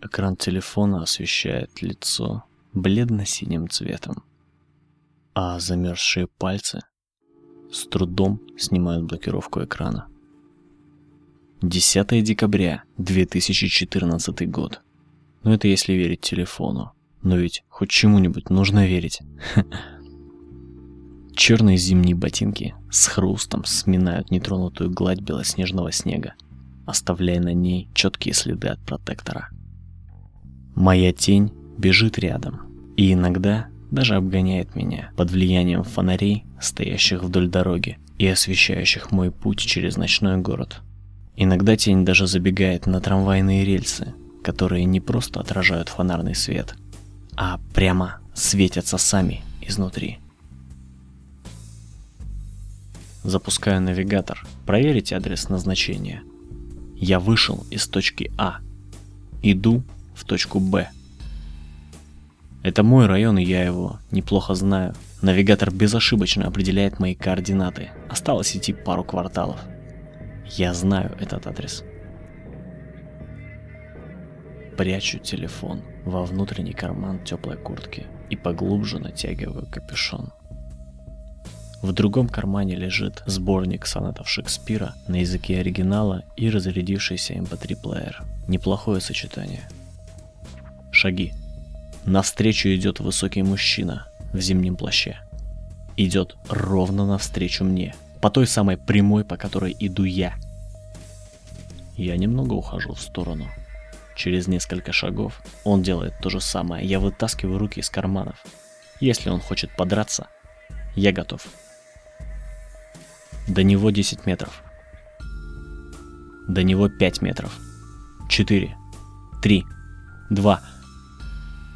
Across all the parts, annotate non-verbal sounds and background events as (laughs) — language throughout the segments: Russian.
Экран телефона освещает лицо бледно-синим цветом, а замерзшие пальцы с трудом снимают блокировку экрана. 10 декабря 2014 год. Ну это если верить телефону. Но ведь хоть чему-нибудь нужно верить. (laughs) Черные зимние ботинки с хрустом сминают нетронутую гладь белоснежного снега, оставляя на ней четкие следы от протектора. Моя тень бежит рядом и иногда даже обгоняет меня под влиянием фонарей, стоящих вдоль дороги и освещающих мой путь через ночной город. Иногда тень даже забегает на трамвайные рельсы, которые не просто отражают фонарный свет, а прямо светятся сами изнутри. Запускаю навигатор, проверить адрес назначения. Я вышел из точки А. Иду в точку Б. Это мой район, и я его неплохо знаю. Навигатор безошибочно определяет мои координаты. Осталось идти пару кварталов. Я знаю этот адрес. Прячу телефон во внутренний карман теплой куртки и поглубже натягиваю капюшон. В другом кармане лежит сборник сонетов Шекспира на языке оригинала и разрядившийся MP3-плеер. Неплохое сочетание – Шаги. Навстречу идет высокий мужчина в зимнем плаще. Идет ровно навстречу мне, по той самой прямой, по которой иду я. Я немного ухожу в сторону. Через несколько шагов он делает то же самое. Я вытаскиваю руки из карманов. Если он хочет подраться, я готов. До него 10 метров. До него 5 метров. 4, 3, 2,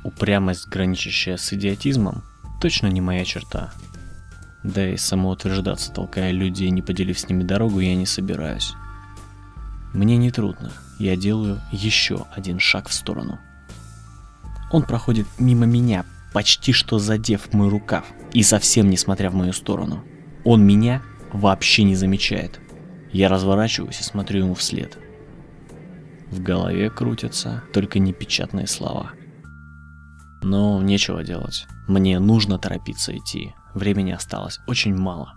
Упрямость, граничащая с идиотизмом, точно не моя черта. Да и самоутверждаться, толкая людей, не поделив с ними дорогу, я не собираюсь. Мне не трудно, я делаю еще один шаг в сторону. Он проходит мимо меня, почти что задев мой рукав, и совсем не смотря в мою сторону. Он меня вообще не замечает. Я разворачиваюсь и смотрю ему вслед. В голове крутятся только непечатные слова – но нечего делать. Мне нужно торопиться идти. Времени осталось очень мало.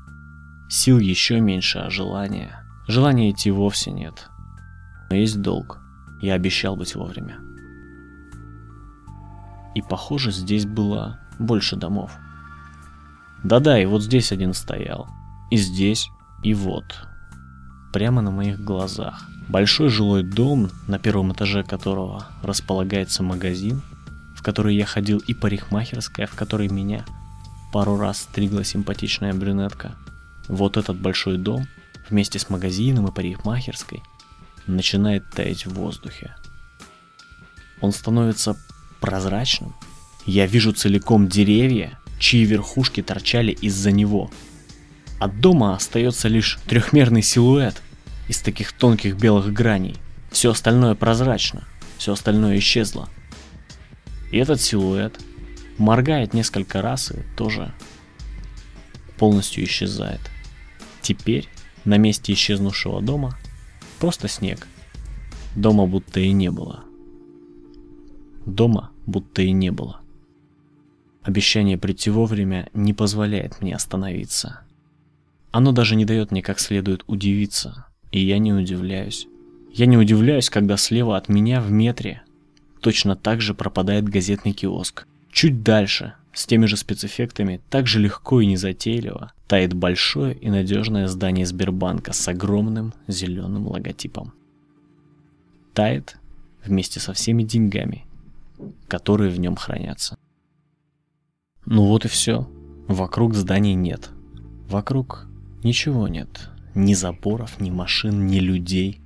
Сил еще меньше, а желания... Желания идти вовсе нет. Но есть долг. Я обещал быть вовремя. И похоже, здесь было больше домов. Да-да, и вот здесь один стоял. И здесь, и вот. Прямо на моих глазах. Большой жилой дом, на первом этаже которого располагается магазин, которой я ходил, и парикмахерская, в которой меня пару раз стригла симпатичная брюнетка. Вот этот большой дом, вместе с магазином и парикмахерской, начинает таять в воздухе. Он становится прозрачным. Я вижу целиком деревья, чьи верхушки торчали из-за него. От дома остается лишь трехмерный силуэт из таких тонких белых граней. Все остальное прозрачно, все остальное исчезло. И этот силуэт моргает несколько раз и тоже полностью исчезает. Теперь на месте исчезнувшего дома просто снег. Дома будто и не было. Дома будто и не было. Обещание прийти вовремя не позволяет мне остановиться. Оно даже не дает мне как следует удивиться, и я не удивляюсь. Я не удивляюсь, когда слева от меня в метре точно так же пропадает газетный киоск. Чуть дальше, с теми же спецэффектами, так же легко и незатейливо, тает большое и надежное здание Сбербанка с огромным зеленым логотипом. Тает вместе со всеми деньгами, которые в нем хранятся. Ну вот и все. Вокруг зданий нет. Вокруг ничего нет. Ни заборов, ни машин, ни людей.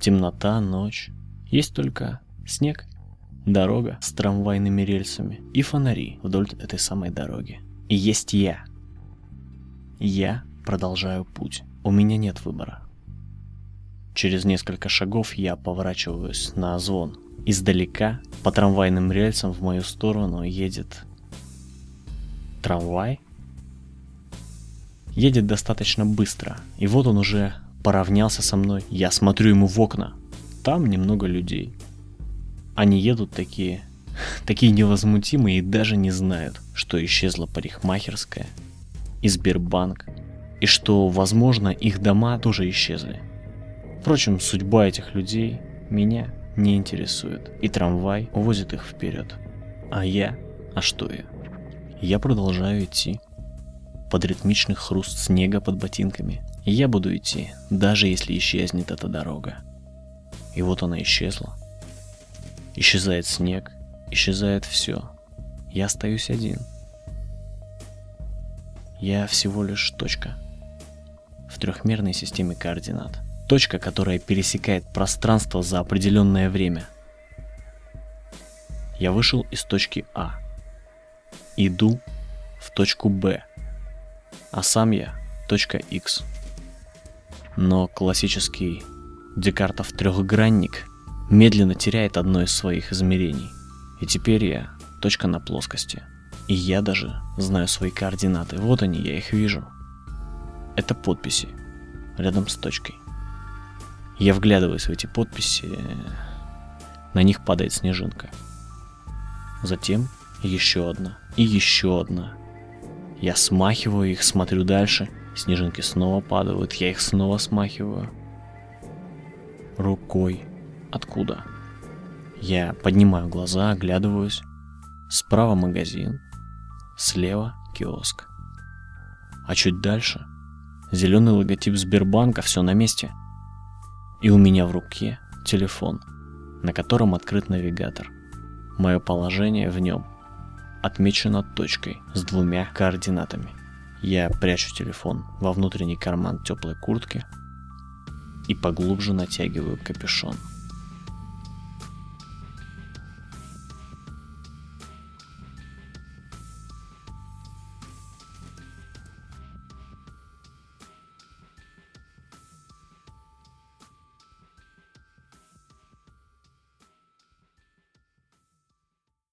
Темнота, ночь. Есть только Снег, дорога с трамвайными рельсами и фонари вдоль этой самой дороги. И есть я. Я продолжаю путь. У меня нет выбора. Через несколько шагов я поворачиваюсь на звон. Издалека по трамвайным рельсам в мою сторону едет трамвай. Едет достаточно быстро, и вот он уже поравнялся со мной. Я смотрю ему в окна. Там немного людей. Они едут такие, (laughs) такие невозмутимые и даже не знают, что исчезла парикмахерская и Сбербанк, и что, возможно, их дома тоже исчезли. Впрочем, судьба этих людей меня не интересует, и трамвай увозит их вперед. А я? А что я? Я продолжаю идти. Под ритмичный хруст снега под ботинками. Я буду идти, даже если исчезнет эта дорога. И вот она исчезла. Исчезает снег, исчезает все. Я остаюсь один. Я всего лишь точка в трехмерной системе координат. Точка, которая пересекает пространство за определенное время. Я вышел из точки А. Иду в точку Б. А сам я точка X. Но классический Декартов трехгранник медленно теряет одно из своих измерений. И теперь я точка на плоскости. И я даже знаю свои координаты. Вот они, я их вижу. Это подписи рядом с точкой. Я вглядываюсь в эти подписи. На них падает снежинка. Затем еще одна и еще одна. Я смахиваю их, смотрю дальше. Снежинки снова падают, я их снова смахиваю. Рукой. Откуда? Я поднимаю глаза, оглядываюсь. Справа магазин, слева киоск. А чуть дальше зеленый логотип Сбербанка, все на месте. И у меня в руке телефон, на котором открыт навигатор. Мое положение в нем отмечено точкой с двумя координатами. Я прячу телефон во внутренний карман теплой куртки и поглубже натягиваю капюшон.